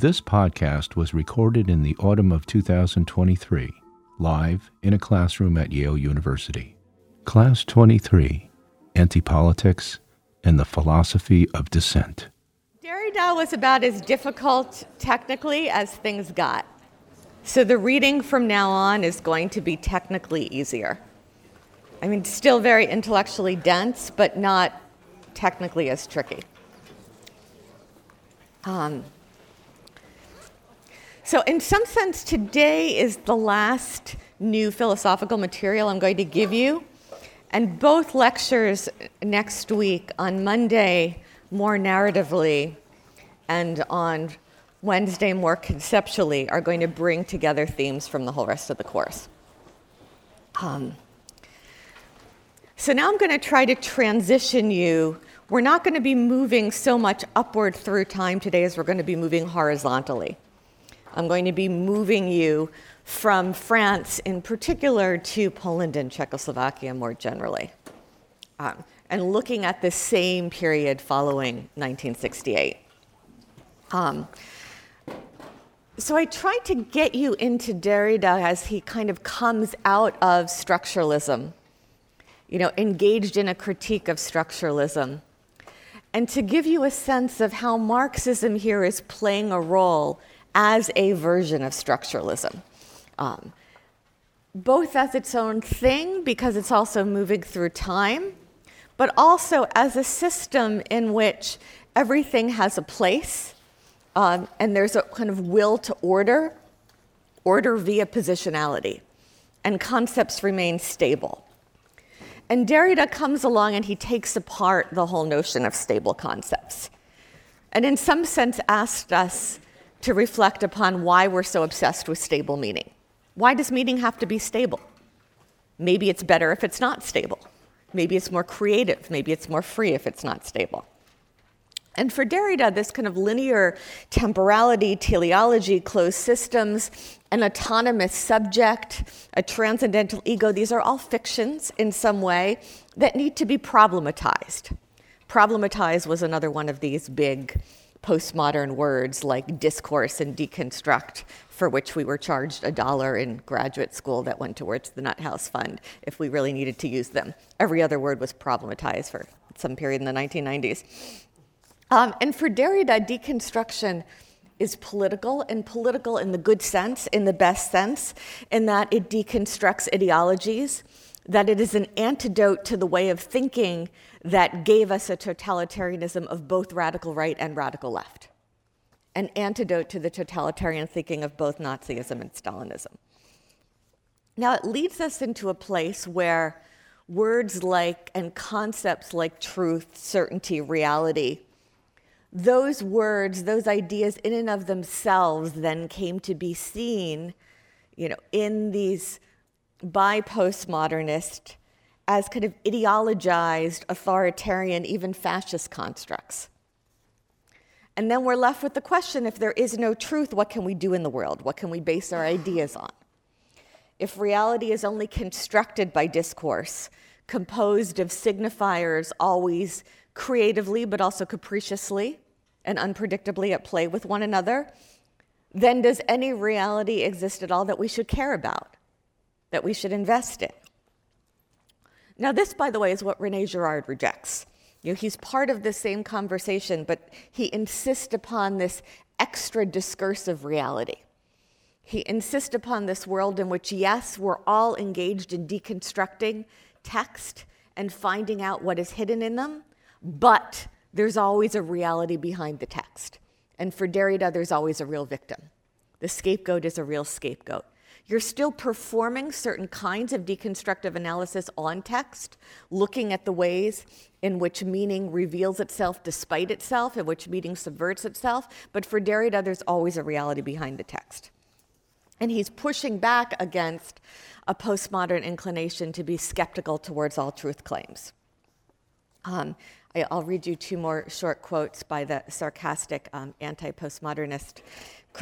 This podcast was recorded in the autumn of 2023, live in a classroom at Yale University. Class 23 Anti Politics and the Philosophy of Dissent. Derrida was about as difficult technically as things got. So the reading from now on is going to be technically easier. I mean, still very intellectually dense, but not technically as tricky. Um, so, in some sense, today is the last new philosophical material I'm going to give you. And both lectures next week, on Monday, more narratively, and on Wednesday, more conceptually, are going to bring together themes from the whole rest of the course. Um, so now I'm going to try to transition you. We're not going to be moving so much upward through time today as we're going to be moving horizontally. I'm going to be moving you from France in particular to Poland and Czechoslovakia more generally, um, and looking at the same period following 1968. Um, so I tried to get you into Derrida as he kind of comes out of structuralism, you know, engaged in a critique of structuralism, and to give you a sense of how Marxism here is playing a role as a version of structuralism. Um, both as its own thing, because it's also moving through time, but also as a system in which everything has a place um, and there's a kind of will to order, order via positionality, and concepts remain stable. And Derrida comes along and he takes apart the whole notion of stable concepts. And in some sense, asked us to reflect upon why we're so obsessed with stable meaning. Why does meaning have to be stable? Maybe it's better if it's not stable. Maybe it's more creative. Maybe it's more free if it's not stable. And for Derrida, this kind of linear temporality, teleology, closed systems, an autonomous subject, a transcendental ego, these are all fictions in some way that need to be problematized. Problematize was another one of these big postmodern words like discourse and deconstruct, for which we were charged a dollar in graduate school that went towards the Nut House Fund if we really needed to use them. Every other word was problematized for some period in the 1990s. Um, and for Derrida, deconstruction is political, and political in the good sense, in the best sense, in that it deconstructs ideologies, that it is an antidote to the way of thinking that gave us a totalitarianism of both radical right and radical left, an antidote to the totalitarian thinking of both Nazism and Stalinism. Now, it leads us into a place where words like and concepts like truth, certainty, reality, those words, those ideas in and of themselves then came to be seen, you know, in these by postmodernist as kind of ideologized, authoritarian, even fascist constructs. And then we're left with the question if there is no truth, what can we do in the world? What can we base our ideas on? If reality is only constructed by discourse, composed of signifiers always creatively but also capriciously and unpredictably at play with one another, then does any reality exist at all that we should care about, that we should invest in? Now, this, by the way, is what Rene Girard rejects. You know, he's part of the same conversation, but he insists upon this extra discursive reality. He insists upon this world in which, yes, we're all engaged in deconstructing text and finding out what is hidden in them, but there's always a reality behind the text. And for Derrida, there's always a real victim. The scapegoat is a real scapegoat. You're still performing certain kinds of deconstructive analysis on text, looking at the ways in which meaning reveals itself despite itself, in which meaning subverts itself. But for Derrida, there's always a reality behind the text. And he's pushing back against a postmodern inclination to be skeptical towards all truth claims. Um, I, will read you two more short quotes by the sarcastic um, anti postmodernist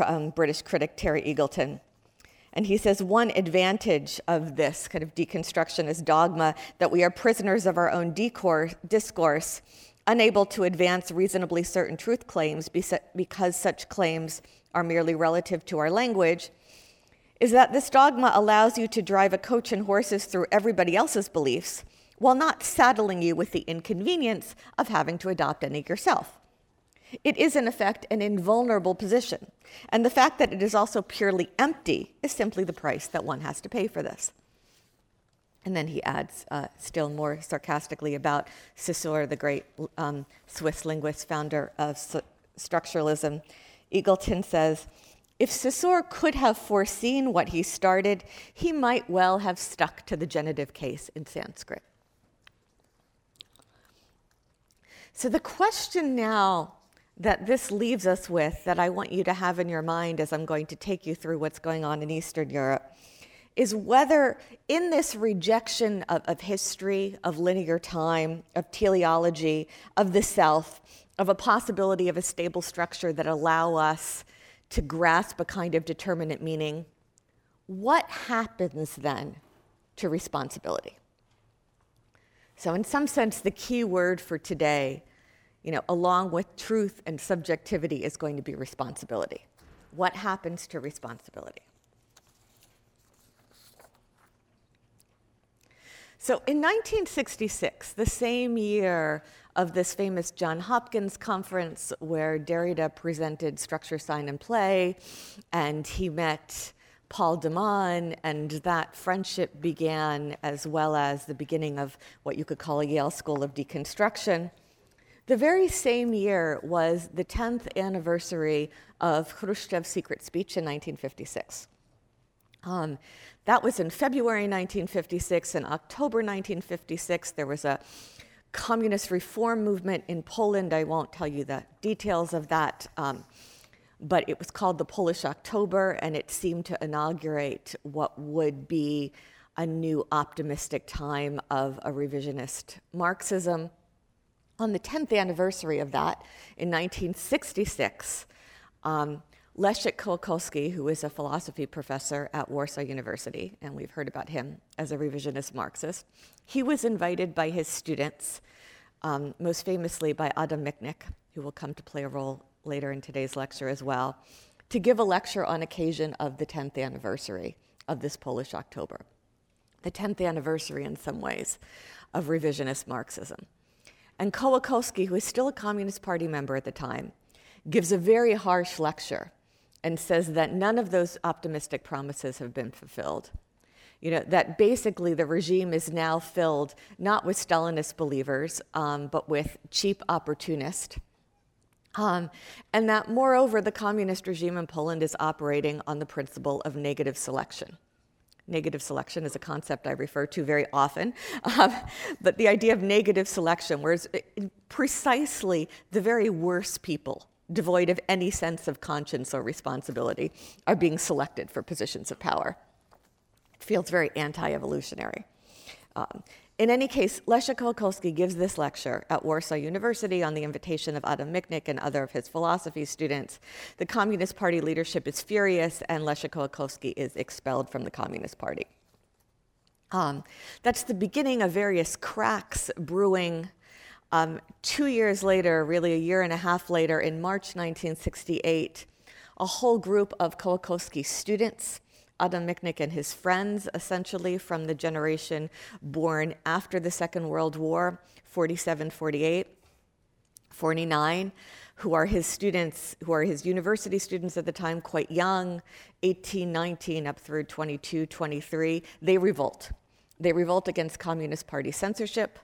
um, British critic Terry Eagleton. And he says one advantage of this kind of deconstructionist dogma that we are prisoners of our own discourse unable to advance reasonably certain truth claims because such claims are merely relative to our language, is that this dogma allows you to drive a coach and horses through everybody else's beliefs while not saddling you with the inconvenience of having to adopt any yourself. It is, in effect, an invulnerable position, and the fact that it is also purely empty is simply the price that one has to pay for this. And then he adds, uh, still more sarcastically, about Saussure, the great um, Swiss linguist, founder of structuralism. Eagleton says, if Saussure could have foreseen what he started, he might well have stuck to the genitive case in Sanskrit. So, the question now that this leaves us with, that I want you to have in your mind as I'm going to take you through what's going on in Eastern Europe, is whether in this rejection of, of history, of linear time, of teleology, of the self, of a possibility of a stable structure that allow us to grasp a kind of determinate meaning, what happens then to responsibility? So, in some sense, the key word for today, you know, along with truth and subjectivity, is going to be responsibility. What happens to responsibility? So in 1966, the same year of this famous John Hopkins conference where Derrida presented Structure, Sign, and Play, and he met Paul de Man, and that friendship began as well as the beginning of what you could call a Yale School of Deconstruction. The very same year was the 10th anniversary of Khrushchev's secret speech in 1956. Um, that was in February 1956. In October 1956, there was a communist reform movement in Poland. I won't tell you the details of that, um, but it was called the Polish October, and it seemed to inaugurate what would be a new optimistic time of a revisionist Marxism. On the 10th anniversary of that, in 1966, um, Leszek Kołakowski, who is a philosophy professor at Warsaw University, and we've heard about him as a revisionist Marxist, he was invited by his students, um, most famously by Adam Michnik, who will come to play a role later in today's lecture as well, to give a lecture on occasion of the 10th anniversary of this Polish October, the 10th anniversary in some ways of revisionist Marxism. And Kołakowski, who is still a Communist Party member at the time, gives a very harsh lecture and says that none of those optimistic promises have been fulfilled. You know, that basically the regime is now filled not with Stalinist believers, um, but with cheap opportunists. Um, and that moreover, the communist regime in Poland is operating on the principle of negative selection. Negative selection is a concept I refer to very often, um, but the idea of negative selection, whereas precisely the very worst people devoid of any sense of conscience or responsibility, are being selected for positions of power. It feels very anti evolutionary. Um, in any case, Leszek Kołakowski gives this lecture at Warsaw University on the invitation of Adam Michnik and other of his philosophy students. The Communist Party leadership is furious, and Leszek Kołakowski is expelled from the Communist Party. Um, that's the beginning of various cracks brewing um, two years later, really a year and a half later, in March 1968, a whole group of Kołakowski students, Adam Michnik and his friends, essentially from the generation born after the Second World War, 47, 48, 49, who are his students, who are his university students at the time, quite young, 18, 19, up through 22, 23, they revolt. They revolt against Communist Party censorship.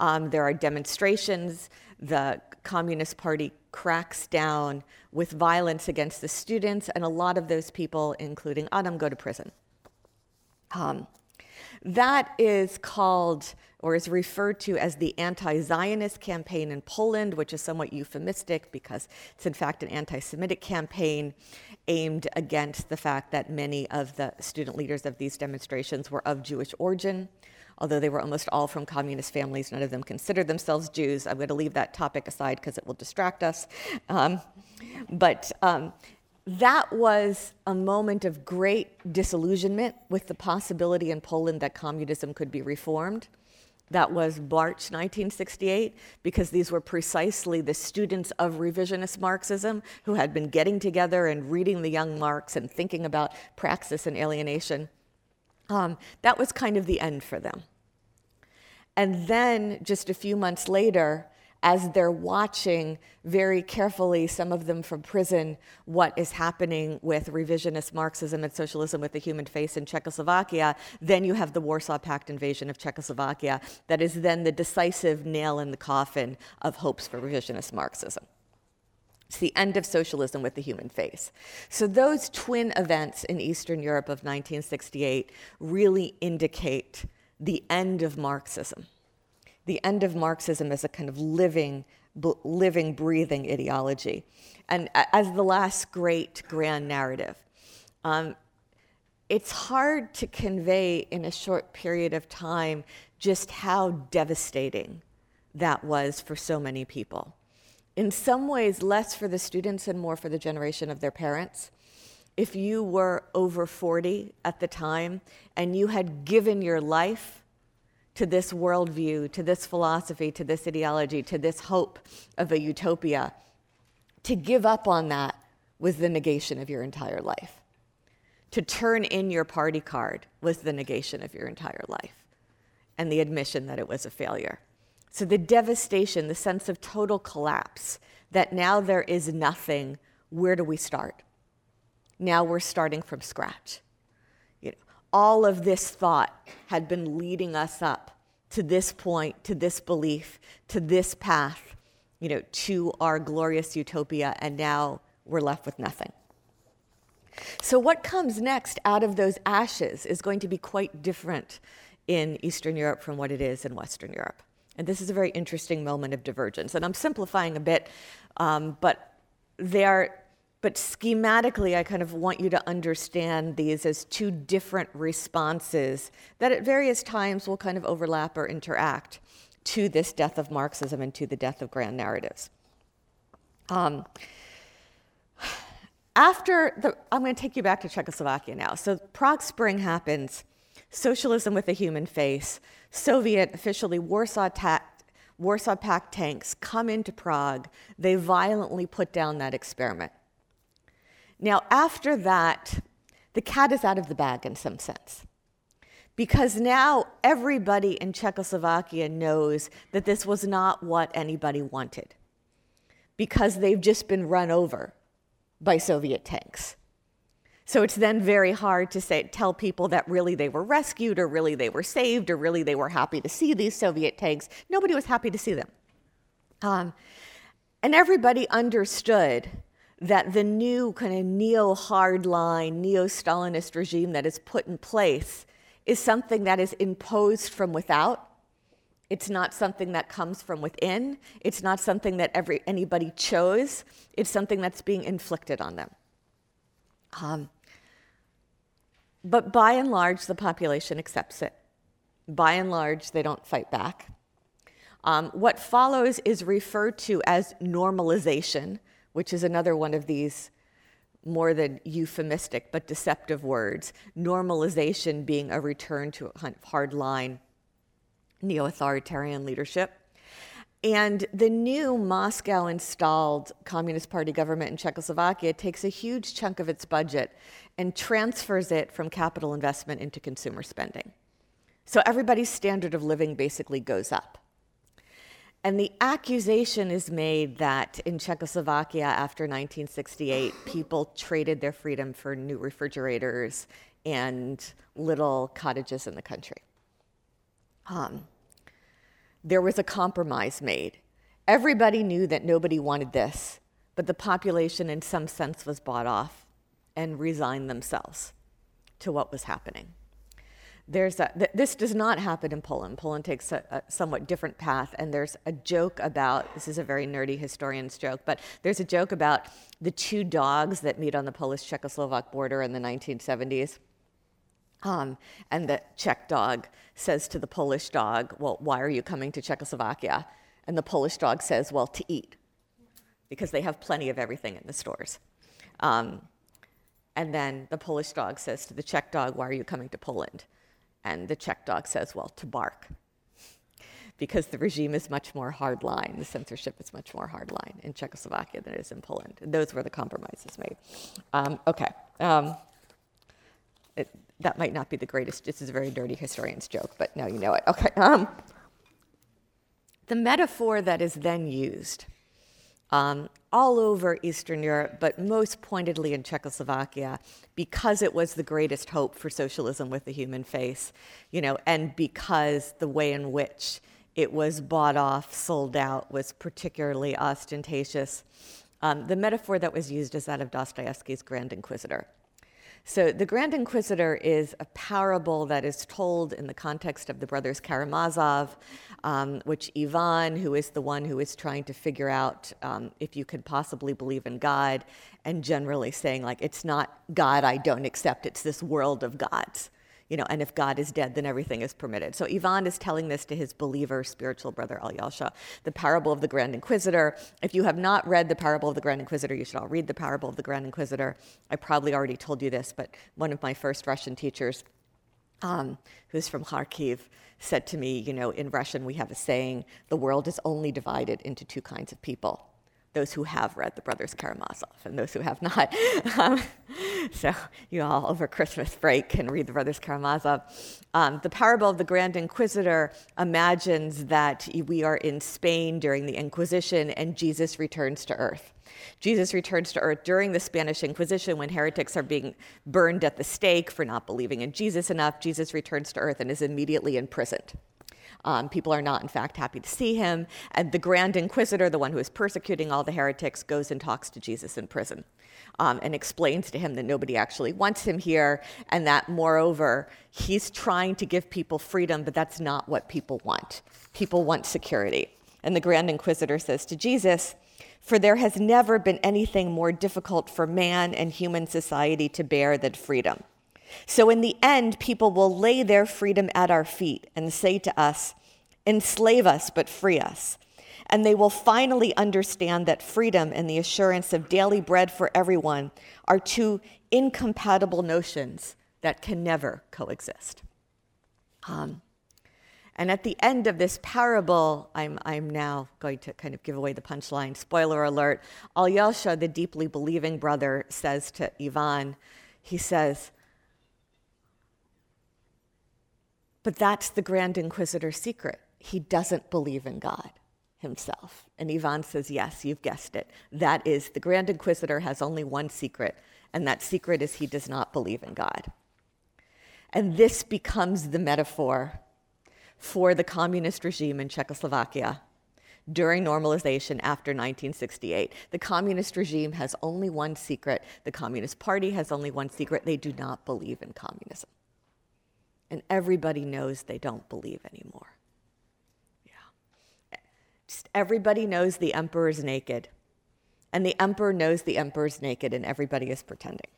Um, there are demonstrations. The Communist Party cracks down with violence against the students, and a lot of those people, including Adam, go to prison. Um, that is called or is referred to as the anti Zionist campaign in Poland, which is somewhat euphemistic because it's in fact an anti Semitic campaign aimed against the fact that many of the student leaders of these demonstrations were of Jewish origin although they were almost all from communist families. None of them considered themselves Jews. I'm going to leave that topic aside because it will distract us. Um, but um, that was a moment of great disillusionment with the possibility in Poland that communism could be reformed. that was March 1968, because these were precisely the students of revisionist Marxism who had been getting together and reading the young Marx and thinking about praxis and alienation. Um, that was kind of the end for them. And then, just a few months later, as they're watching very carefully, some of them from prison, what is happening with revisionist Marxism and socialism with the human face in Czechoslovakia, then you have the Warsaw Pact invasion of Czechoslovakia that is then the decisive nail in the coffin of hopes for revisionist Marxism. It's the end of socialism with the human face. So, those twin events in Eastern Europe of 1968 really indicate the end of Marxism the end of Marxism as a kind of living, living, breathing ideology, and as the last great grand narrative. Um, it's hard to convey in a short period of time just how devastating that was for so many people. In some ways, less for the students and more for the generation of their parents. If you were over 40 at the time and you had given your life to this worldview, to this philosophy, to this ideology, to this hope of a utopia, to give up on that was the negation of your entire life. To turn in your party card was the negation of your entire life and the admission that it was a failure. So the devastation, the sense of total collapse, that now there is nothing, where do we start? Now we're starting from scratch You know, all of this thought had been leading us up to this point, to this belief, to this path, you know, to our glorious utopia, and now we're left with nothing. So, what comes next out of those ashes is going to be quite different in Eastern Europe from what it is in Western Europe. And this is a very interesting moment of divergence. And I'm simplifying a bit, um, but they are but schematically, I kind of want you to understand these as two different responses that at various times will kind of overlap or interact to this death of Marxism and to the death of grand narratives. Um, after the, I'm going to take you back to Czechoslovakia now. So Prague Spring happens, socialism with a human face, Soviet, officially Warsaw, Warsaw Pact tanks come into Prague. They violently put down that experiment. Now, after that, the cat is out of the bag in some sense. Because now everybody in Czechoslovakia knows that this was not what anybody wanted, because they've just been run over by Soviet tanks. So it's then very hard to say, tell people that really they were rescued, or really they were saved, or really they were happy to see these Soviet tanks. Nobody was happy to see them. Um, and everybody understood that the new kind of neo hardline, neo Stalinist regime that is put in place is something that is imposed from without. It's not something that comes from within. It's not something that every, anybody chose. It's something that's being inflicted on them. Um, but by and large, the population accepts it. By and large, they don't fight back. Um, what follows is referred to as normalization which is another one of these more than euphemistic but deceptive words. Normalization being a return to a kind of hardline neo authoritarian leadership. And the new Moscow installed Communist Party government in Czechoslovakia takes a huge chunk of its budget and transfers it from capital investment into consumer spending. So everybody's standard of living basically goes up. And the accusation is made that in Czechoslovakia after 1968, people traded their freedom for new refrigerators and little cottages in the country. Um, there was a compromise made. Everybody knew that nobody wanted this, but the population, in some sense, was bought off and resigned themselves to what was happening there's a, th- this does not happen in Poland. Poland takes a, a, somewhat different path, and there's a joke about this is a very nerdy historian's joke, but there's a joke about the two dogs that meet on the Polish Czechoslovak border in the 1970s. Um, and the Czech dog says to the Polish dog, Well, why are you coming to Czechoslovakia? And the Polish dog says, Well, to eat, because they have plenty of everything in the stores. Um, and then the Polish dog says to the Czech dog, Why are you coming to Poland? And the Czech dog says, well, to bark. because the regime is much more hardline. The censorship is much more hardline in Czechoslovakia than it is in Poland. And those were the compromises made. Um, okay. Um, it, that might not be the greatest. This is a very dirty historian's joke, but now you know it. Okay. Um, the metaphor that is then used um, all over Eastern Europe, but most pointedly in Czechoslovakia, because it was the greatest hope for socialism with the human face, you know, and because the way in which it was bought off, sold out, was particularly ostentatious. Um, the metaphor that was used is that of Dostoevsky's Grand Inquisitor. So, the Grand Inquisitor is a parable that is told in the context of the brothers Karamazov, um, which Ivan, who is the one who is trying to figure out um, if you could possibly believe in God, and generally saying, like, it's not God I don't accept, it's this world of gods you know, and if God is dead, then everything is permitted. So Ivan is telling this to his believer spiritual brother Alyosha, the parable of the Grand Inquisitor. If you have not read the parable of the Grand Inquisitor, you should all read the parable of the Grand Inquisitor. I probably already told you this, but one of my first Russian teachers, um, who's from Kharkiv, said to me, you know, in Russian we have a saying, the world is only divided into two kinds of people those who have read the Brothers Karamazov and those who have not. Um, so you all over Christmas break can read the Brothers Karamazov. Um, the parable of the Grand Inquisitor imagines that we are in Spain during the Inquisition and Jesus returns to earth. Jesus returns to earth during the Spanish Inquisition when heretics are being burned at the stake for not believing in Jesus enough. Jesus returns to earth and is immediately imprisoned. Um, people are not, in fact, happy to see him. And the Grand Inquisitor, the one who is persecuting all the heretics, goes and talks to Jesus in prison um, and explains to him that nobody actually wants him here, and that, moreover, he's trying to give people freedom, but that's not what people want. People want security. And the Grand Inquisitor says to Jesus, for there has never been anything more difficult for man and human society to bear than freedom. So, in the end, people will lay their freedom at our feet and say to us, Enslave us, but free us. And they will finally understand that freedom and the assurance of daily bread for everyone are two incompatible notions that can never coexist. Um, and at the end of this parable, I'm, I'm now going to kind of give away the punchline. Spoiler alert Alyosha, the deeply believing brother, says to Ivan, he says, But that's the Grand Inquisitor's secret. He doesn't believe in God himself. And Ivan says, Yes, you've guessed it. That is, the Grand Inquisitor has only one secret, and that secret is he does not believe in God. And this becomes the metaphor for the communist regime in Czechoslovakia during normalization after 1968. The communist regime has only one secret. The Communist Party has only one secret. They do not believe in communism and everybody knows they don't believe anymore. Yeah. Just everybody knows the emperor's naked, and the emperor knows the emperor's naked, and everybody is pretending.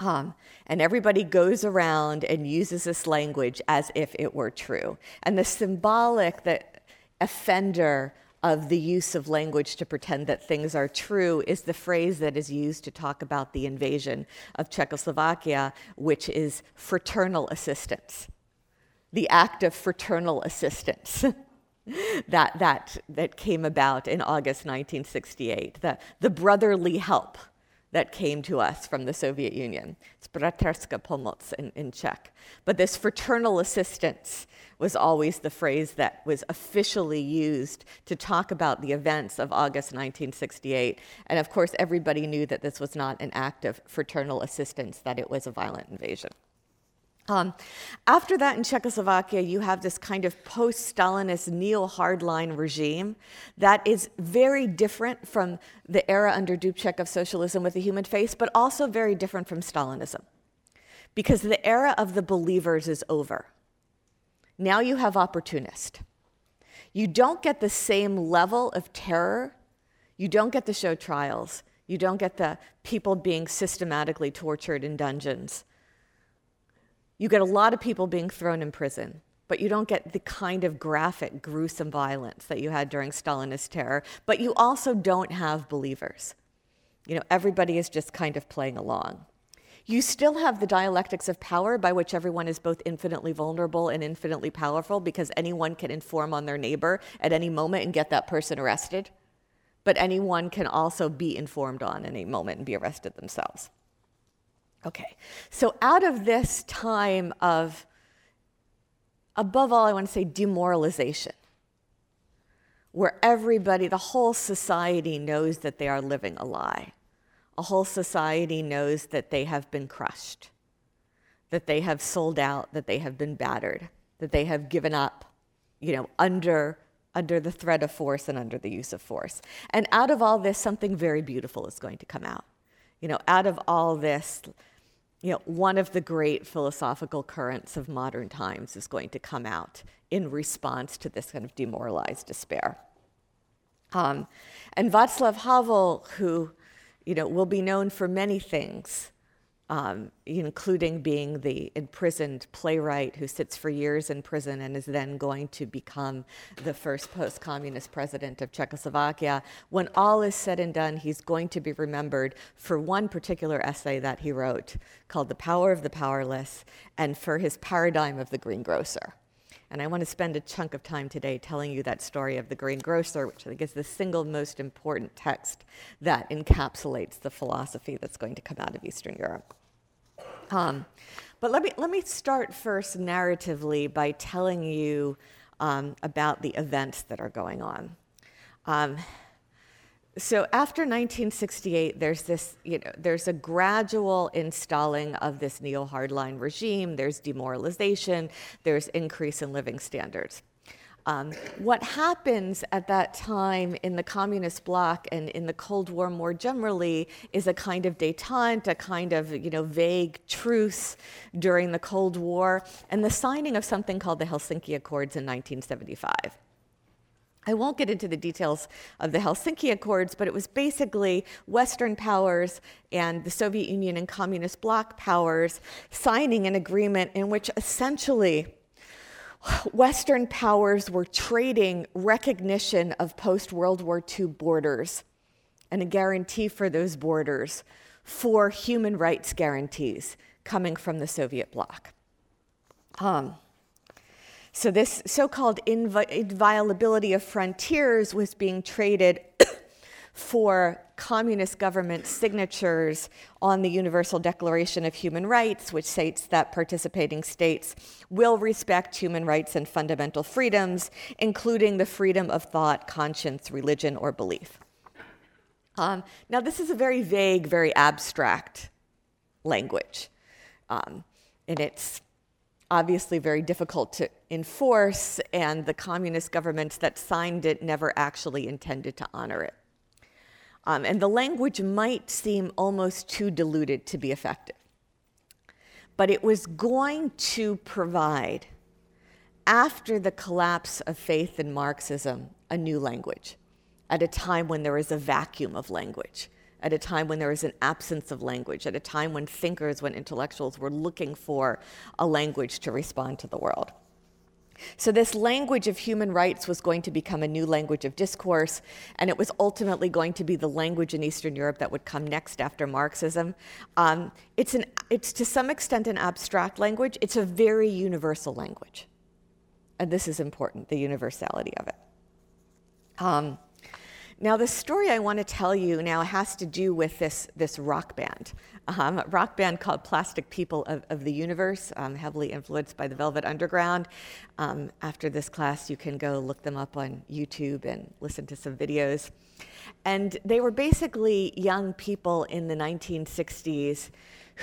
Um, and everybody goes around and uses this language as if it were true. And the symbolic that offender of the use of language to pretend that things are true is the phrase that is used to talk about the invasion of Czechoslovakia, which is fraternal assistance. The act of fraternal assistance. that, that, that came about in August 1968, the, the brotherly help that came to us from the Soviet Union. It's braterska pomoc in, in Czech. But this fraternal assistance was always the phrase that was officially used to talk about the events of August 1968. And of course, everybody knew that this was not an act of fraternal assistance, that it was a violent invasion. Um, after that, in Czechoslovakia, you have this kind of post Stalinist neo hardline regime that is very different from the era under Dubček of socialism with a human face, but also very different from Stalinism. Because the era of the believers is over. Now you have opportunist. You don't get the same level of terror. You don't get the show trials. You don't get the people being systematically tortured in dungeons you get a lot of people being thrown in prison, but you don't get the kind of graphic, gruesome violence that you had during Stalinist terror. But you also don't have believers. You know, everybody is just kind of playing along. You still have the dialectics of power by which everyone is both infinitely vulnerable and infinitely powerful because anyone can inform on their neighbor at any moment and get that person arrested. But anyone can also be informed on in a moment and be arrested themselves. Okay, so out of this time of, above all, I want to say demoralization, where everybody, the whole society knows that they are living a lie a whole society knows that they have been crushed, that they have sold out, that they have been battered, that they have given up, you know, under under the threat of force and under the use of force. And out of all this, something very beautiful is going to come out. You know, out of all this, you know, one of the great philosophical currents of modern times is going to come out in response to this kind of demoralized despair. Um, and Václav Havel, who you know, will be known for many things, um, including being the imprisoned playwright who sits for years in prison and is then going to become the first post communist president of Czechoslovakia. When all is said and done, he's going to be remembered for one particular essay that he wrote called The Power of the Powerless and for his paradigm of the greengrocer. And I want to spend a chunk of time today telling you that story of the greengrocer, which I think is the single most important text that encapsulates the philosophy that's going to come out of Eastern Europe. Um, but let me, let me start first narratively by telling you um, about the events that are going on. Um, so after 1968 there's this you know there's a gradual installing of this neo-hardline regime. There's demoralization. There's increase in living standards. Um, what happens at that time in the communist bloc and in the Cold War more generally is a kind of detente, a kind of you know vague truce during the Cold War, and the signing of something called the Helsinki Accords in 1975. I won't get into the details of the Helsinki Accords, but it was basically Western powers and the Soviet Union and communist bloc powers signing an agreement in which essentially Western powers were trading recognition of post World War II borders and a guarantee for those borders for human rights guarantees coming from the Soviet bloc. Um, so, this so called invi- inviolability of frontiers was being traded for communist government signatures on the Universal Declaration of Human Rights, which states that participating states will respect human rights and fundamental freedoms, including the freedom of thought, conscience, religion, or belief. Um, now, this is a very vague, very abstract language. Um, and it's obviously very difficult to enforce, and the communist governments that signed it never actually intended to honor it. Um, and the language might seem almost too diluted to be effective. But it was going to provide, after the collapse of faith in Marxism, a new language at a time when there is a vacuum of language at a time when there was an absence of language, at a time when thinkers, when intellectuals were looking for a language to respond to the world. So, this language of human rights was going to become a new language of discourse, and it was ultimately going to be the language in Eastern Europe that would come next after Marxism. Um, it's, an, it's to some extent an abstract language, it's a very universal language. And this is important the universality of it. Um, now, the story I want to tell you now has to do with this, this rock band, um, a rock band called Plastic People of, of the Universe, um, heavily influenced by the Velvet Underground. Um, after this class, you can go look them up on YouTube and listen to some videos. And they were basically young people in the 1960s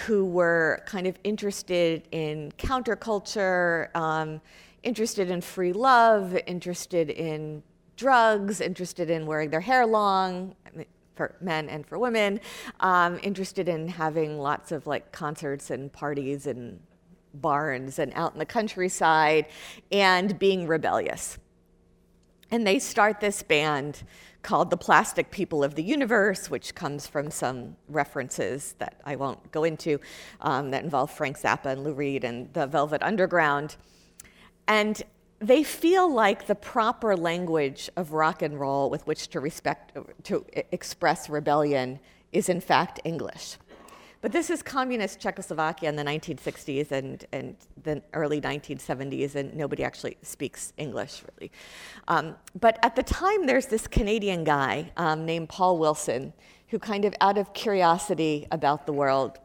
who were kind of interested in counterculture, um, interested in free love, interested in drugs, interested in wearing their hair long for men and for women, um, interested in having lots of like concerts and parties and barns and out in the countryside, and being rebellious. And they start this band called the Plastic People of the Universe, which comes from some references that I won't go into um, that involve Frank Zappa and Lou Reed and the Velvet Underground. And they feel like the proper language of rock and roll with which to respect to express rebellion is in fact English. but this is communist Czechoslovakia in the 1960s and, and the early 1970s, and nobody actually speaks English really. Um, but at the time, there's this Canadian guy um, named Paul Wilson who, kind of out of curiosity about the world,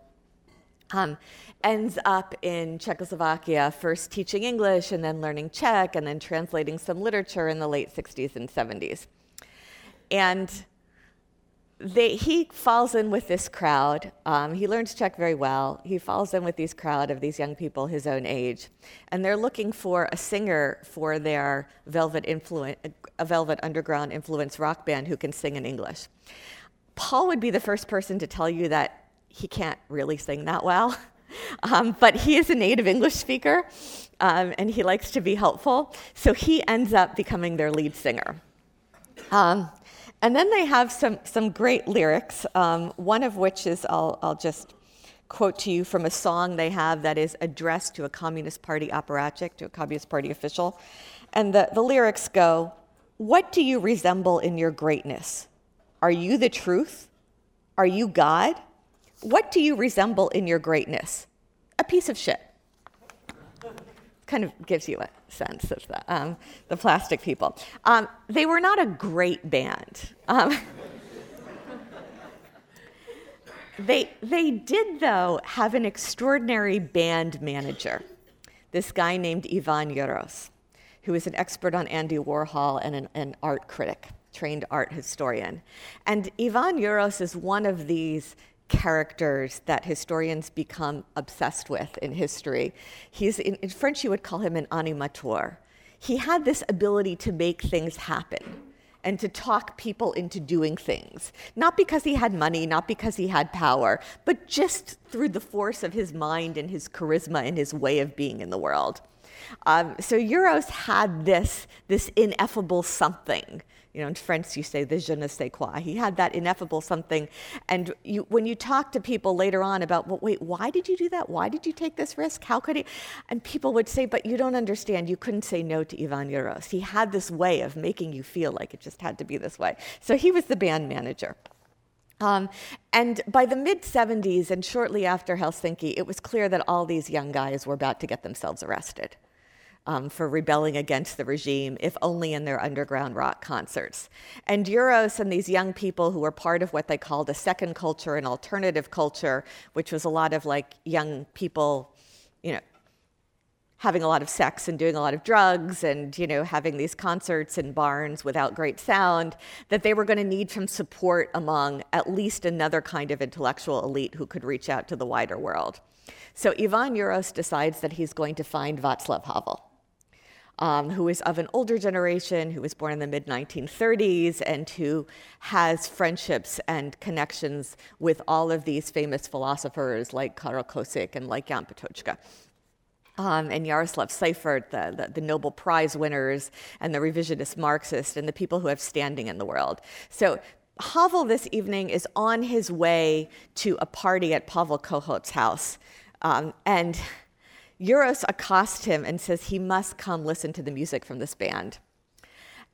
um, ends up in Czechoslovakia, first teaching English and then learning Czech and then translating some literature in the late 60s and 70s. And they, he falls in with this crowd. Um, he learns Czech very well. He falls in with these crowd of these young people his own age, and they're looking for a singer for their Velvet influence, a Velvet Underground influence rock band who can sing in English. Paul would be the first person to tell you that he can't really sing that well, um, but he is a native English speaker, um, and he likes to be helpful. So he ends up becoming their lead singer. Um, and then they have some, some great lyrics, um, one of which is I'll, I'll just quote to you from a song they have that is addressed to a Communist Party apparatchik, to a Communist Party official. And the, the lyrics go, What do you resemble in your greatness? Are you the truth? Are you God? What do you resemble in your greatness? A piece of shit kind of gives you a sense of the, um, the plastic people. Um, they were not a great band. Um, they, they did, though, have an extraordinary band manager, this guy named Ivan Jirous, who is an expert on Andy Warhol and an, an art critic, trained art historian. And Ivan Jirous is one of these characters that historians become obsessed with in history. He's in, in, French you would call him an animateur. He had this ability to make things happen and to talk people into doing things. Not because he had money, not because he had power, but just through the force of his mind and his charisma and his way of being in the world. Um, so Jirous had this, this ineffable something you know, in French, you say the je ne sais quoi. He had that ineffable something. And you, when you talk to people later on about, well, wait, why did you do that? Why did you take this risk? How could he? And people would say, but you don't understand. You couldn't say no to Ivan Jirous. He had this way of making you feel like it just had to be this way. So he was the band manager. Um, and by the mid 70s and shortly after Helsinki, it was clear that all these young guys were about to get themselves arrested um, for rebelling against the regime, if only in their underground rock concerts. And Jirous and these young people who were part of what they called a second culture, an alternative culture, which was a lot of like young people, you know, having a lot of sex and doing a lot of drugs and you know having these concerts in barns without great sound that they were going to need some support among at least another kind of intellectual elite who could reach out to the wider world so ivan Jirous decides that he's going to find václav havel um, who is of an older generation, who was born in the mid 1930s, and who has friendships and connections with all of these famous philosophers like Karl Kosik and like Jan Patočka. Um, and Jaroslav Seifert, the, the, the, Nobel Prize winners, and the revisionist Marxist, and the people who have standing in the world. So Havel this evening is on his way to a party at Pavel Kohout's house. Um, and Jirous accosts him and says he must come listen to the music from this band.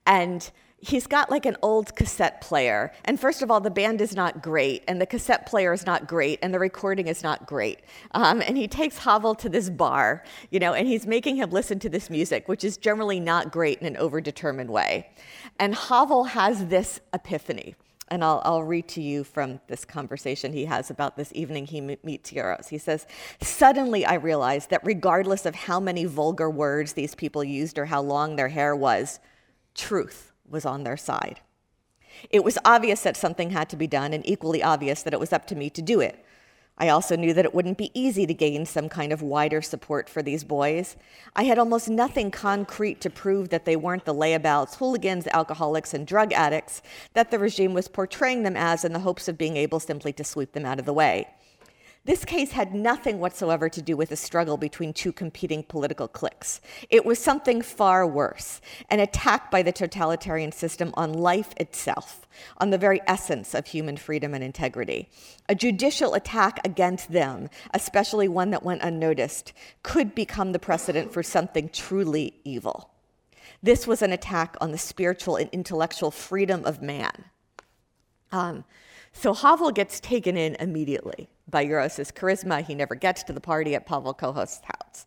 And he's got like an old cassette player. And first of all, the band is not great, and the cassette player is not great, and the recording is not great. Um, and he takes Havel to this bar, you know, and he's making him listen to this music, which is generally not great in an overdetermined way. And Havel has this epiphany and I'll, I'll, read to you from this conversation he has about this evening he meets Jirous. He says, Suddenly I realized that regardless of how many vulgar words these people used or how long their hair was, truth was on their side. It was obvious that something had to be done, and equally obvious that it was up to me to do it. I also knew that it wouldn't be easy to gain some kind of wider support for these boys. I had almost nothing concrete to prove that they weren't the layabouts, hooligans, alcoholics, and drug addicts that the regime was portraying them as in the hopes of being able simply to sweep them out of the way. This case had nothing whatsoever to do with a struggle between two competing political cliques. It was something far worse an attack by the totalitarian system on life itself, on the very essence of human freedom and integrity. A judicial attack against them, especially one that went unnoticed, could become the precedent for something truly evil. This was an attack on the spiritual and intellectual freedom of man. Um, so Havel gets taken in immediately by Jirous's charisma. He never gets to the party at Pavel Kohout's house.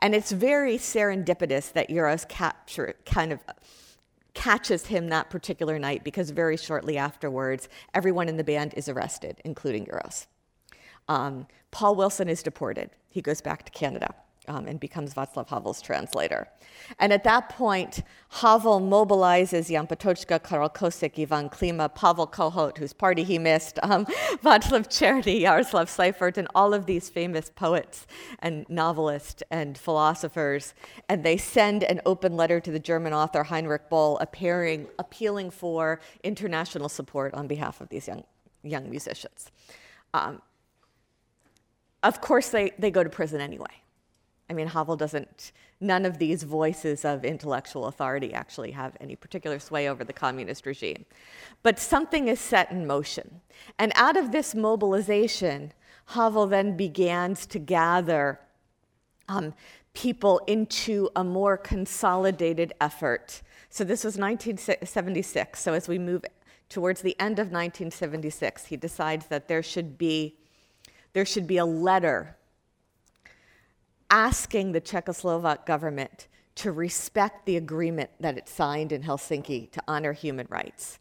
And it's very serendipitous that Jirous capture kind of catches him that particular night because very shortly afterwards, everyone in the band is arrested, including Jirous. Um, Paul Wilson is deported. He goes back to Canada um, and becomes Václav Havel's translator. And at that point, Havel mobilizes Jan Patočka, Karel Kosik, Ivan Klima, Pavel Kohout, whose party he missed, um, Václav Černý, Jaroslav Seifert, and all of these famous poets and novelists and philosophers. And they send an open letter to the German author Heinrich Böll appearing, appealing for international support on behalf of these young, young musicians. Um, of course, they, they go to prison anyway. I mean, Havel doesn't, none of these voices of intellectual authority actually have any particular sway over the communist regime. But something is set in motion. And out of this mobilization, Havel then begins to gather um, people into a more consolidated effort. So this was 1976. So as we move towards the end of 1976, he decides that there should be, there should be a letter asking the Czechoslovak government to respect the agreement that it signed in Helsinki to honor human rights.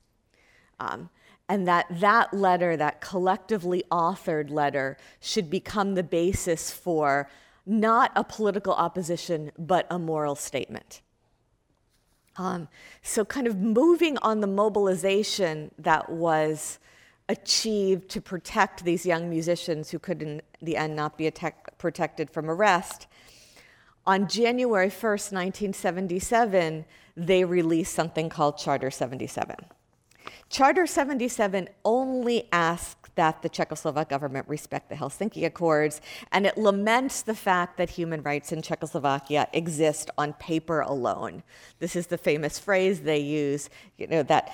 Um, and that that letter, that collectively authored letter, should become the basis for not a political opposition, but a moral statement. Um, so, kind of moving on the mobilization that was achieved to protect these young musicians who could, in the end, not be attack- protected from arrest. On January 1st, 1977, they released something called Charter 77. Charter 77 only asks that the Czechoslovak government respect the Helsinki Accords, and it laments the fact that human rights in Czechoslovakia exist on paper alone. This is the famous phrase they use, you know, that,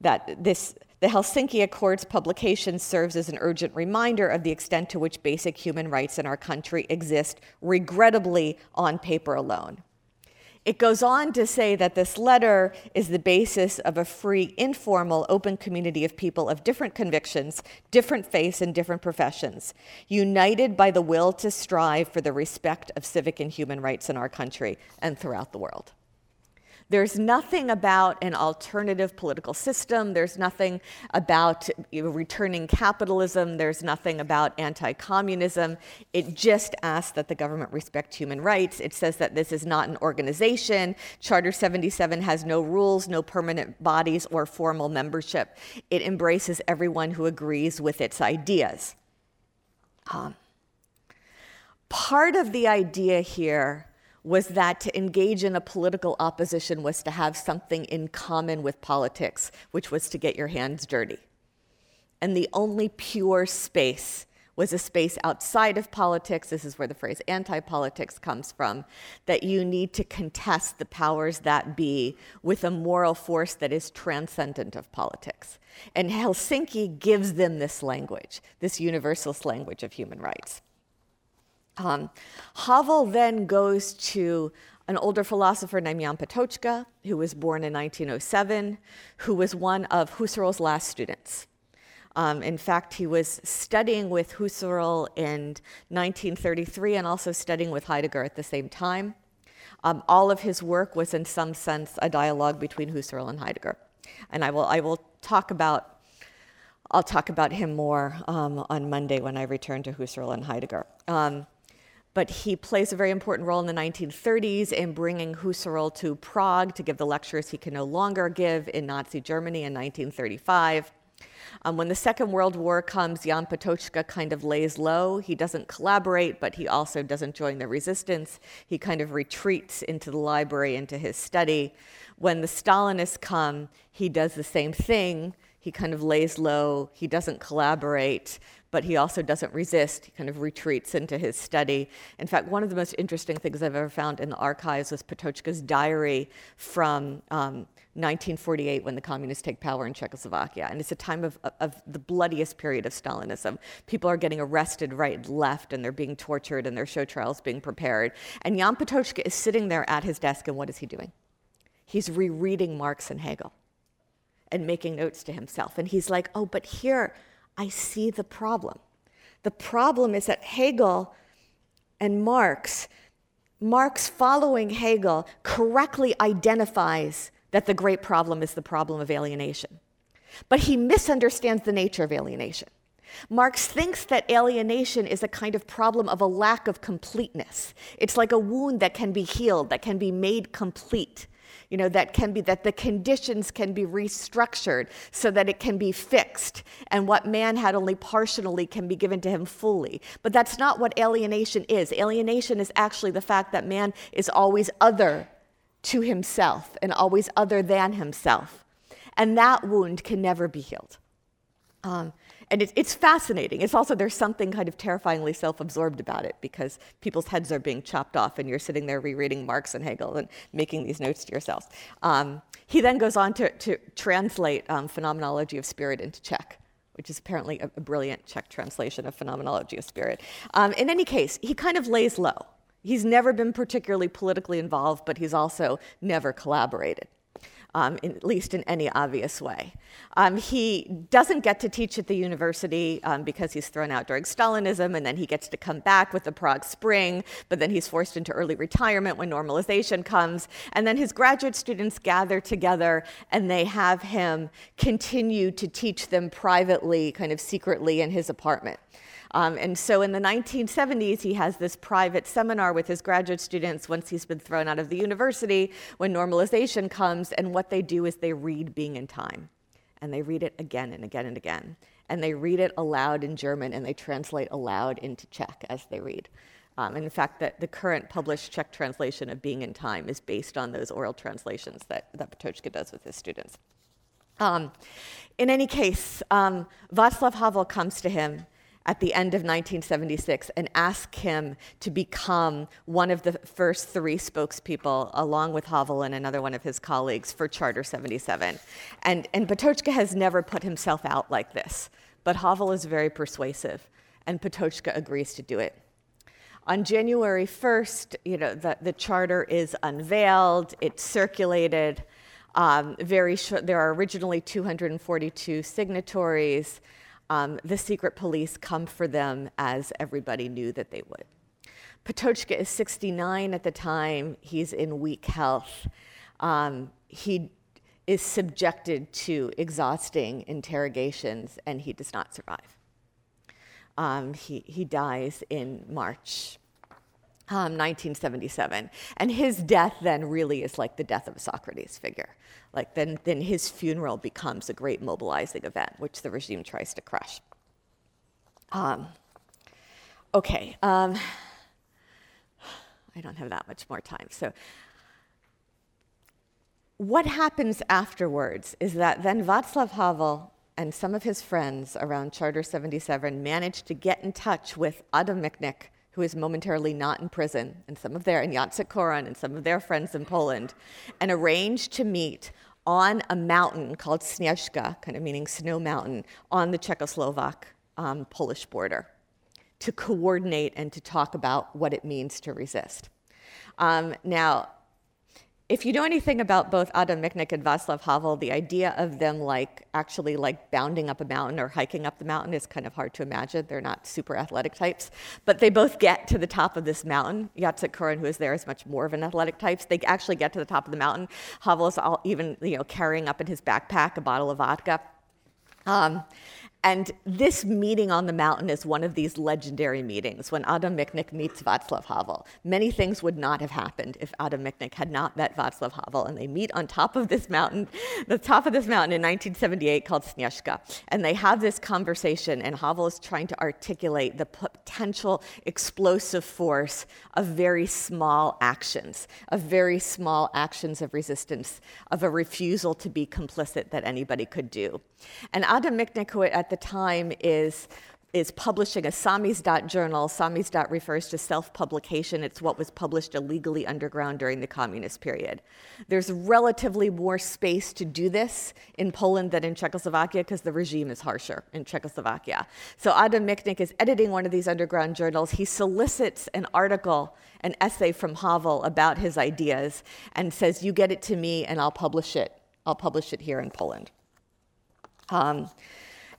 that this the Helsinki Accords publication serves as an urgent reminder of the extent to which basic human rights in our country exist, regrettably, on paper alone. It goes on to say that this letter is the basis of a free, informal, open community of people of different convictions, different faiths, and different professions, united by the will to strive for the respect of civic and human rights in our country and throughout the world. There's nothing about an alternative political system. There's nothing about you know, returning capitalism. There's nothing about anti communism. It just asks that the government respect human rights. It says that this is not an organization. Charter 77 has no rules, no permanent bodies, or formal membership. It embraces everyone who agrees with its ideas. Um, part of the idea here was that to engage in a political opposition was to have something in common with politics, which was to get your hands dirty. And the only pure space was a space outside of politics. This is where the phrase anti politics comes from that you need to contest the powers that be with a moral force that is transcendent of politics. And Helsinki gives them this language, this universalist language of human rights. Um, Havel then goes to an older philosopher named Jan Patočka, who was born in 1907, who was one of Husserl's last students. Um, in fact, he was studying with Husserl in 1933 and also studying with Heidegger at the same time. Um, all of his work was, in some sense, a dialogue between Husserl and Heidegger. And I will, I will talk about I'll talk about him more um, on Monday when I return to Husserl and Heidegger. Um, but he plays a very important role in the 1930s in bringing Husserl to Prague to give the lectures he can no longer give in Nazi Germany in 1935. Um, when the Second World War comes, Jan Patočka kind of lays low. He doesn't collaborate, but he also doesn't join the resistance. He kind of retreats into the library, into his study. When the Stalinists come, he does the same thing. He kind of lays low. He doesn't collaborate, but he also doesn't resist. He kind of retreats into his study. In fact, one of the most interesting things I've ever found in the archives was Patočka's diary from um, 1948 when the communists take power in Czechoslovakia. And it's a time of, of the bloodiest period of Stalinism. People are getting arrested right and left, and they're being tortured, and their show trials being prepared. And Jan Patočka is sitting there at his desk, and what is he doing? He's rereading Marx and Hegel and making notes to himself. And he's like, oh, but here, I see the problem. The problem is that Hegel and Marx, Marx following Hegel, correctly identifies that the great problem is the problem of alienation. But he misunderstands the nature of alienation. Marx thinks that alienation is a kind of problem of a lack of completeness. It's like a wound that can be healed, that can be made complete. You know, that can be that the conditions can be restructured so that it can be fixed, and what man had only partially can be given to him fully. But that's not what alienation is. Alienation is actually the fact that man is always other to himself and always other than himself. And that wound can never be healed. Um, and it, it's fascinating. It's also, there's something kind of terrifyingly self absorbed about it because people's heads are being chopped off and you're sitting there rereading Marx and Hegel and making these notes to yourselves. Um, he then goes on to, to translate um, Phenomenology of Spirit into Czech which is apparently a, a, brilliant Czech translation of Phenomenology of Spirit. Um, in any case, he kind of lays low. He's never been particularly politically involved, but he's also never collaborated um, in, at least in any obvious way. Um, he doesn't get to teach at the university um, because he's thrown out during Stalinism, and then he gets to come back with the Prague Spring, but then he's forced into early retirement when normalization comes. And then his graduate students gather together and they have him continue to teach them privately, kind of secretly in his apartment. Um, and so in the 1970s, he has this private seminar with his graduate students once he's been thrown out of the university when normalization comes. And what they do is they read Being and Time. And they read it again and again and again. And they read it aloud in German and they translate aloud into Czech as they read. Um, and in fact, the, the current published Czech translation of Being and Time is based on those oral translations that, that does with his students. Um, in any case, um, Václav Havel comes to him at the end of 1976 and ask him to become one of the first three spokespeople, along with Havel and another one of his colleagues, for Charter 77. And, and Patočka has never put himself out like this, but Havel is very persuasive, and Patočka agrees to do it. On January 1st, you know, the, the charter is unveiled, it's circulated. Um, very short, there are originally 242 signatories um, the secret police come for them as everybody knew that they would. Patočka is 69 at the time. He's in weak health. Um, he is subjected to exhausting interrogations and he does not survive. Um, he, he dies in March um, 1977. And his death then really is like the death of a Socrates figure. Like then, then his funeral becomes a great mobilizing event, which the regime tries to crush. Um, okay, um, I don't have that much more time. So, what happens afterwards is that then Václav Havel and some of his friends around Charter 77 managed to get in touch with Adam Michnik, who is momentarily not in prison, and some of their, and Jacek Kuroń and some of their friends in Poland, and arranged to meet on a mountain called Snieżka, kind of meaning snow mountain, on the Czechoslovak um, Polish border to coordinate and to talk about what it means to resist. Um, now, if you know anything about both Adam Michnik and Václav Havel, the idea of them like actually like bounding up a mountain or hiking up the mountain is kind of hard to imagine. They're not super athletic types, but they both get to the top of this mountain. Jacek Kuroń, who is there, is much more of an athletic type. They actually get to the top of the mountain. Havel is all, even you know carrying up in his backpack a bottle of vodka. Um, and this meeting on the mountain is one of these legendary meetings when Adam Michnik meets Václav Havel. Many things would not have happened if Adam Michnik had not met Václav Havel. And they meet on top of this mountain, the top of this mountain in 1978 called Snieżka. And they have this conversation, and Havel is trying to articulate the potential explosive force of very small actions, of very small actions of resistance, of a refusal to be complicit that anybody could do. And Adam Michnik, who at the time is is publishing a Samizdat journal. Samizdat refers to self publication. It's what was published illegally underground during the communist period. There's relatively more space to do this in Poland than in Czechoslovakia because the regime is harsher in Czechoslovakia. So Adam Michnik is editing one of these underground journals. He solicits an article, an essay from Havel about his ideas and says, You get it to me and I'll publish it. I'll publish it here in Poland. Um,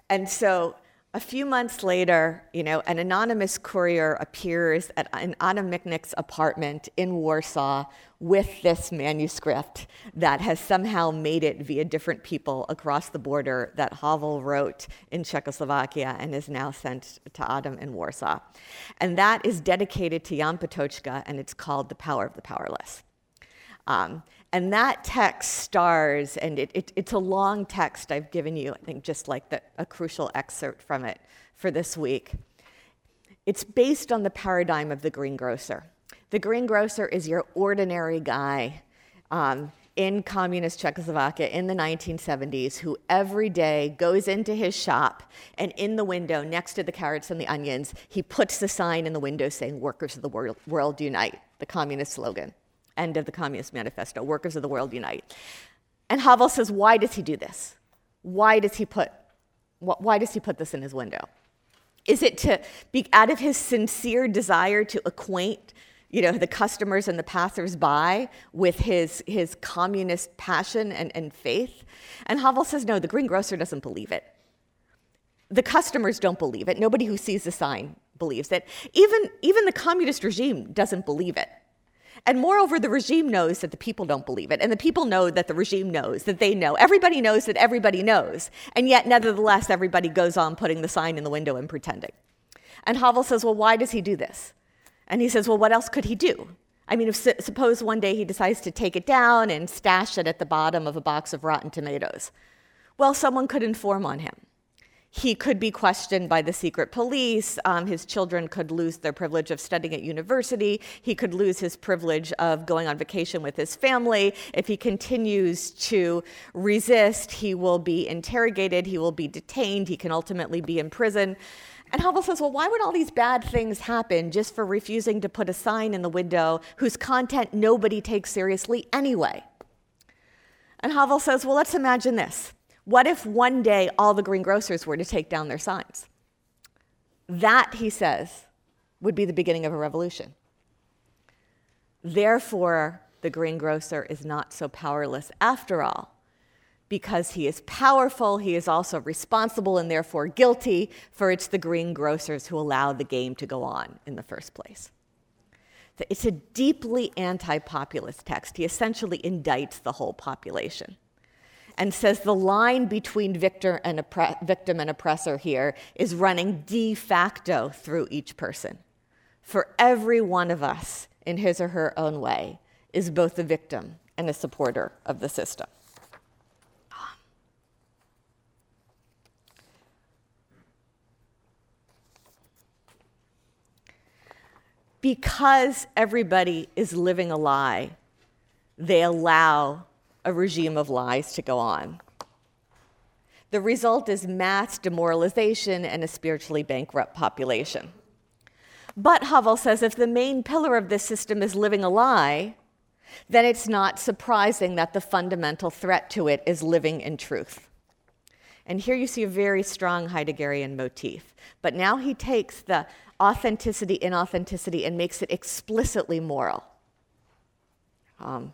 and so A few months later, you know, an anonymous courier appears at an Anna apartment in Warsaw with this manuscript that has somehow made it via different people across the border that Havel wrote in Czechoslovakia and is now sent to Adam in Warsaw. And that is dedicated to Jan Patočka, and it's called The Power of the Powerless. Um, and that text stars, and it, it, it's a long text I've given you, I think just like the, a crucial excerpt from it for this week. It's based on the paradigm of the greengrocer. The greengrocer is your ordinary guy um, in communist Czechoslovakia in the 1970s who every day goes into his shop and in the window next to the carrots and the onions, he puts the sign in the window saying, Workers of the world, world unite, the communist slogan end of the Communist Manifesto Workers of the World Unite. And Havel says, why does he do this? Why does he put, why does he put this in his window? Is it to be out of his sincere desire to acquaint you know, the customers and the passersby with his, his communist passion and, and faith? And Havel says, no, the greengrocer doesn't believe it. The customers don't believe it. Nobody who sees the sign believes it. Even, even the communist regime doesn't believe it. And moreover, the regime knows that the people don't believe it. And the people know that the regime knows that they know. Everybody knows that everybody knows. And yet, nevertheless, everybody goes on putting the sign in the window and pretending. And Havel says, Well, why does he do this? And he says, Well, what else could he do? I mean, if, suppose one day he decides to take it down and stash it at the bottom of a box of rotten tomatoes. Well, someone could inform on him. He could be questioned by the secret police. Um, his children could lose their privilege of studying at university. He could lose his privilege of going on vacation with his family. If he continues to resist, he will be interrogated, he will be detained, he can ultimately be in prison. And Havel says, well, why would all these bad things happen just for refusing to put a sign in the window whose content nobody takes seriously anyway? And Havel says, well, let's imagine this. What if one day all the greengrocers were to take down their signs? That, he says, would be the beginning of a revolution. Therefore, the greengrocer is not so powerless after all. Because he is powerful, he is also responsible and therefore guilty, for it's the greengrocers who allow the game to go on in the first place. It's a deeply anti populist text. He essentially indicts the whole population and says the line between victor and victim and oppressor here is running de facto through each person. For every one of us, in his or her own way, is both a victim and a supporter of the system. Because everybody is living a lie, they allow a regime of lies to go on. The result is mass demoralization and a spiritually bankrupt population. But Havel says if the main pillar of this system is living a lie, then it's not surprising that the fundamental threat to it is living in truth. And here you see a very strong Heideggerian motif. But now he takes the authenticity, inauthenticity, and makes it explicitly moral. Um,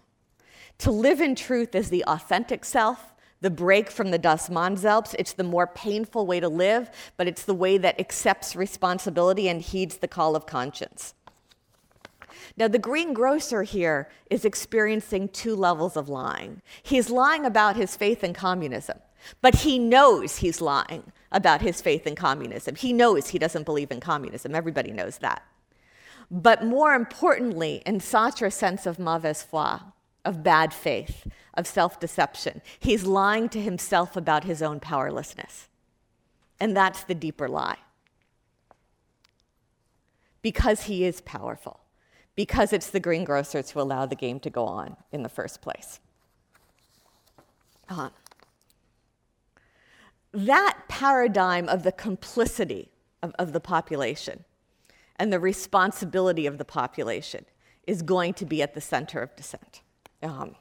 to live in truth is the authentic self, the break from the Das Man selbst. It's the more painful way to live, but it's the way that accepts responsibility and heeds the call of conscience. Now, the greengrocer here is experiencing two levels of lying. He's lying about his faith in communism, but he knows he's lying about his faith in communism. He knows he doesn't believe in communism. Everybody knows that. But more importantly, in Sartre's sense of mauvaise foi, of bad faith, of self deception. He's lying to himself about his own powerlessness. And that's the deeper lie. Because he is powerful, because it's the greengrocers who allow the game to go on in the first place. Uh-huh. That paradigm of the complicity of, of the population and the responsibility of the population is going to be at the center of dissent. Um,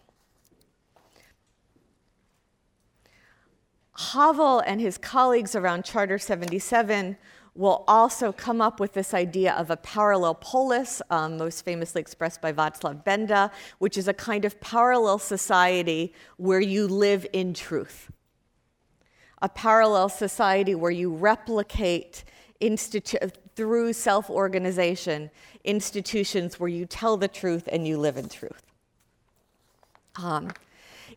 Havel and his colleagues around Charter 77 will also come up with this idea of a parallel polis, um, most famously expressed by Václav Benda, which is a kind of parallel society where you live in truth. a parallel society where you replicate institu- through self organization institutions where you tell the truth and you live in truth. Um,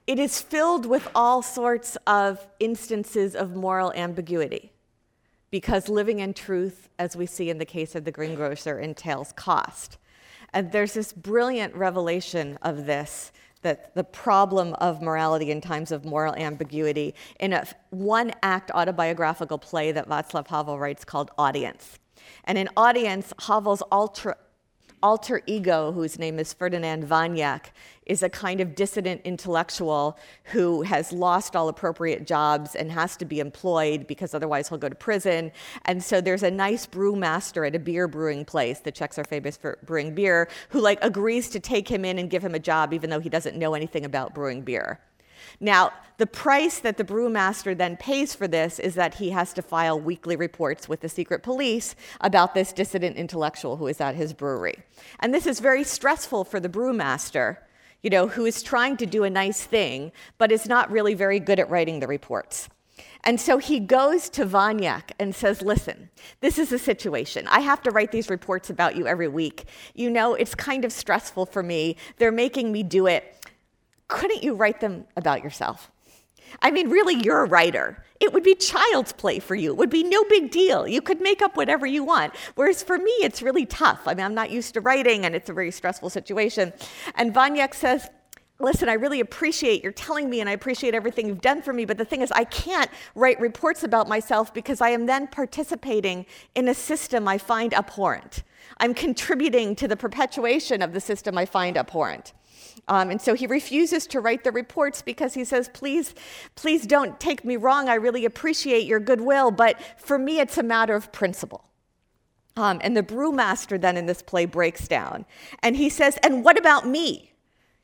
it is filled with all sorts of instances of moral ambiguity because living in truth, as we see in the case of the greengrocer, entails cost. And there's this brilliant revelation of this that the problem of morality in times of moral ambiguity in a one act autobiographical play that Václav Havel writes called Audience. And in Audience, Havel's ultra alter ego, whose name is Ferdinand Vaněk, is a kind of dissident intellectual who has lost all appropriate jobs and has to be employed because otherwise he'll go to prison. And so there's a nice brewmaster at a beer brewing place, the Czechs are famous for brewing beer, who like agrees to take him in and give him a job even though he doesn't know anything about brewing beer. Now, the price that the brewmaster then pays for this is that he has to file weekly reports with the secret police about this dissident intellectual who is at his brewery. And this is very stressful for the brewmaster, you know, who is trying to do a nice thing, but is not really very good at writing the reports. And so he goes to Vaněk and says, Listen, this is a situation. I have to write these reports about you every week. You know, it's kind of stressful for me. They're making me do it couldn't you write them about yourself? I mean, really, you're a writer. It would be child's play for you. It would be no big deal. You could make up whatever you want. Whereas for me, it's really tough. I mean, I'm not used to writing, and it's a very stressful situation. And Vaněk says, Listen, I really appreciate your telling me and I appreciate everything you've done for me, but the thing is, I can't write reports about myself because I am then participating in a system I find abhorrent. I'm contributing to the perpetuation of the system I find abhorrent. Um, and so he refuses to write the reports because he says, please, please don't take me wrong. I really appreciate your goodwill, but for me, it's a matter of principle. Um, and the brewmaster then in this play breaks down and he says, And what about me?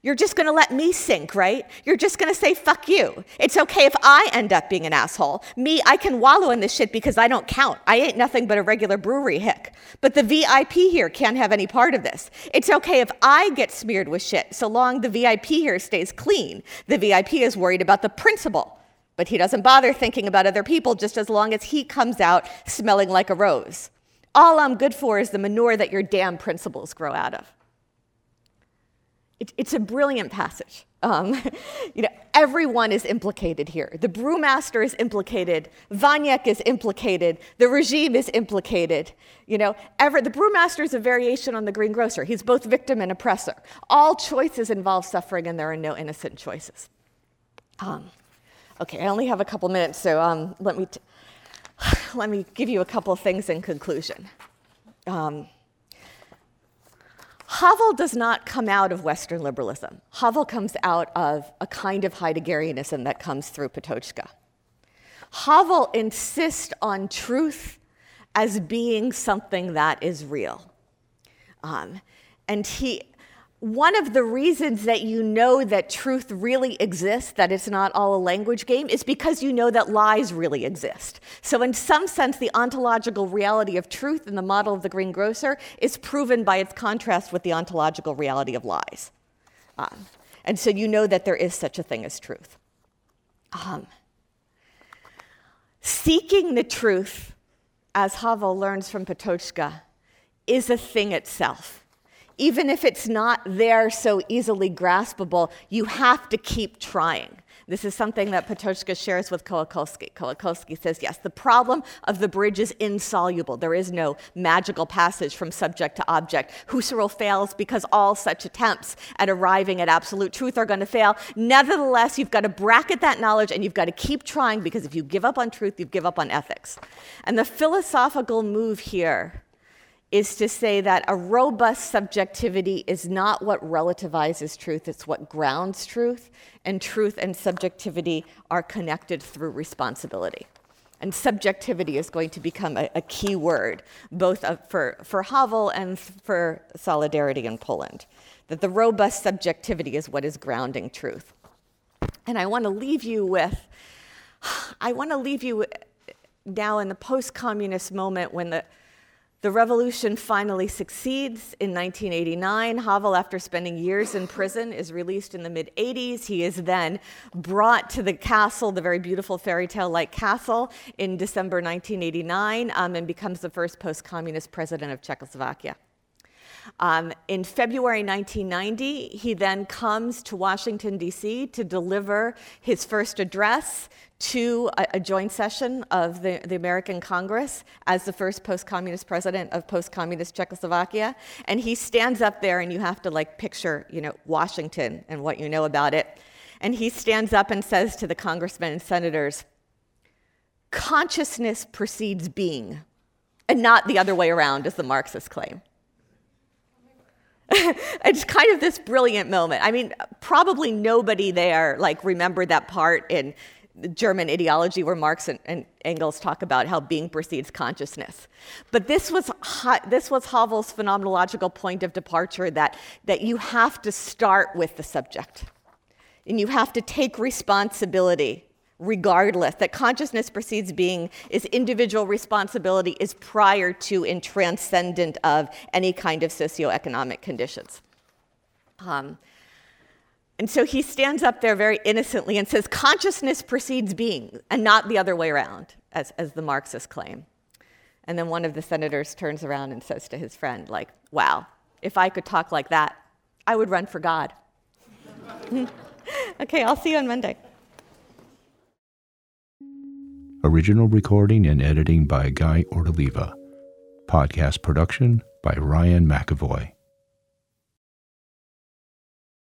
You're just gonna let me sink, right? You're just gonna say, fuck you. It's okay if I end up being an asshole. Me, I can wallow in this shit because I don't count. I ain't nothing but a regular brewery hick. But the VIP here can't have any part of this. It's okay if I get smeared with shit, so long the VIP here stays clean. The VIP is worried about the principle, but he doesn't bother thinking about other people just as long as he comes out smelling like a rose. All I'm good for is the manure that your damn principles grow out of. It, it's a brilliant passage. Um, you know, everyone is implicated here. The brewmaster is implicated. Vaněk is implicated. The regime is implicated. You know, ever, the brewmaster is a variation on the greengrocer. He's both victim and oppressor. All choices involve suffering, and there are no innocent choices. Um, okay, I only have a couple minutes, so um, let me t- let me give you a couple things in conclusion. Havel does not come out of Western liberalism. Havel comes out of a kind of Heideggerianism that comes through Patočka. Havel insists on truth as being something that is real. Um, and he, one of the reasons that you know that truth really exists, that it's not all a language game, is because you know that lies really exist. So, in some sense, the ontological reality of truth in the model of the greengrocer is proven by its contrast with the ontological reality of lies. Um, and so you know that there is such a thing as truth. Um, seeking the truth, as Havel learns from Patočka, is a thing itself even if it's not there so easily graspable, you have to keep trying. This is something that Patočka shares with Kołakowski. Kołakowski says, yes, the problem of the bridge is insoluble. There is no magical passage from subject to object. Husserl fails because all such attempts at arriving at absolute truth are going to fail. Nevertheless, you've got to bracket that knowledge and you've got to keep trying because if you give up on truth, you give up on ethics. And the philosophical move here is to say that a robust subjectivity is not what relativizes truth, it's what grounds truth, and truth and subjectivity are connected through responsibility. And subjectivity is going to become a, a key word, both for, for Havel and for solidarity in Poland. That the robust subjectivity is what is grounding truth. And I want to leave you with, I want to leave you now in the post communist moment when the The revolution finally succeeds in 1989. Havel, after spending years in prison, is released in the mid 80s. He is then brought to the castle, the very beautiful fairy tale like castle, in December 1989 um, and becomes the first post communist president of Czechoslovakia. Um, in February 1990, he then comes to Washington, D.C. to deliver his first address to a, a joint session of the, the, American Congress as the first post communist president of post communist Czechoslovakia. And he stands up there, and you have to like picture, you know, Washington and what you know about it. And he stands up and says to the congressmen and senators, consciousness precedes being, and not the other way around, as the Marxists claim. it's kind of this brilliant moment. I mean, probably nobody there like remembered that part in German ideology where Marx and, and, Engels talk about how being precedes consciousness. But this was, this was Havel's phenomenological point of departure that, that you have to start with the subject and you have to take responsibility regardless, that consciousness precedes being is individual responsibility is prior to and transcendent of any kind of socioeconomic conditions. Um, and so he stands up there very innocently and says, consciousness precedes being, and not the other way around, as, as the Marxists claim. And then one of the senators turns around and says to his friend, like, wow, if I could talk like that, I would run for God. okay, I'll see you on Monday. Original recording and editing by Guy Ortoliva. Podcast production by Ryan McAvoy.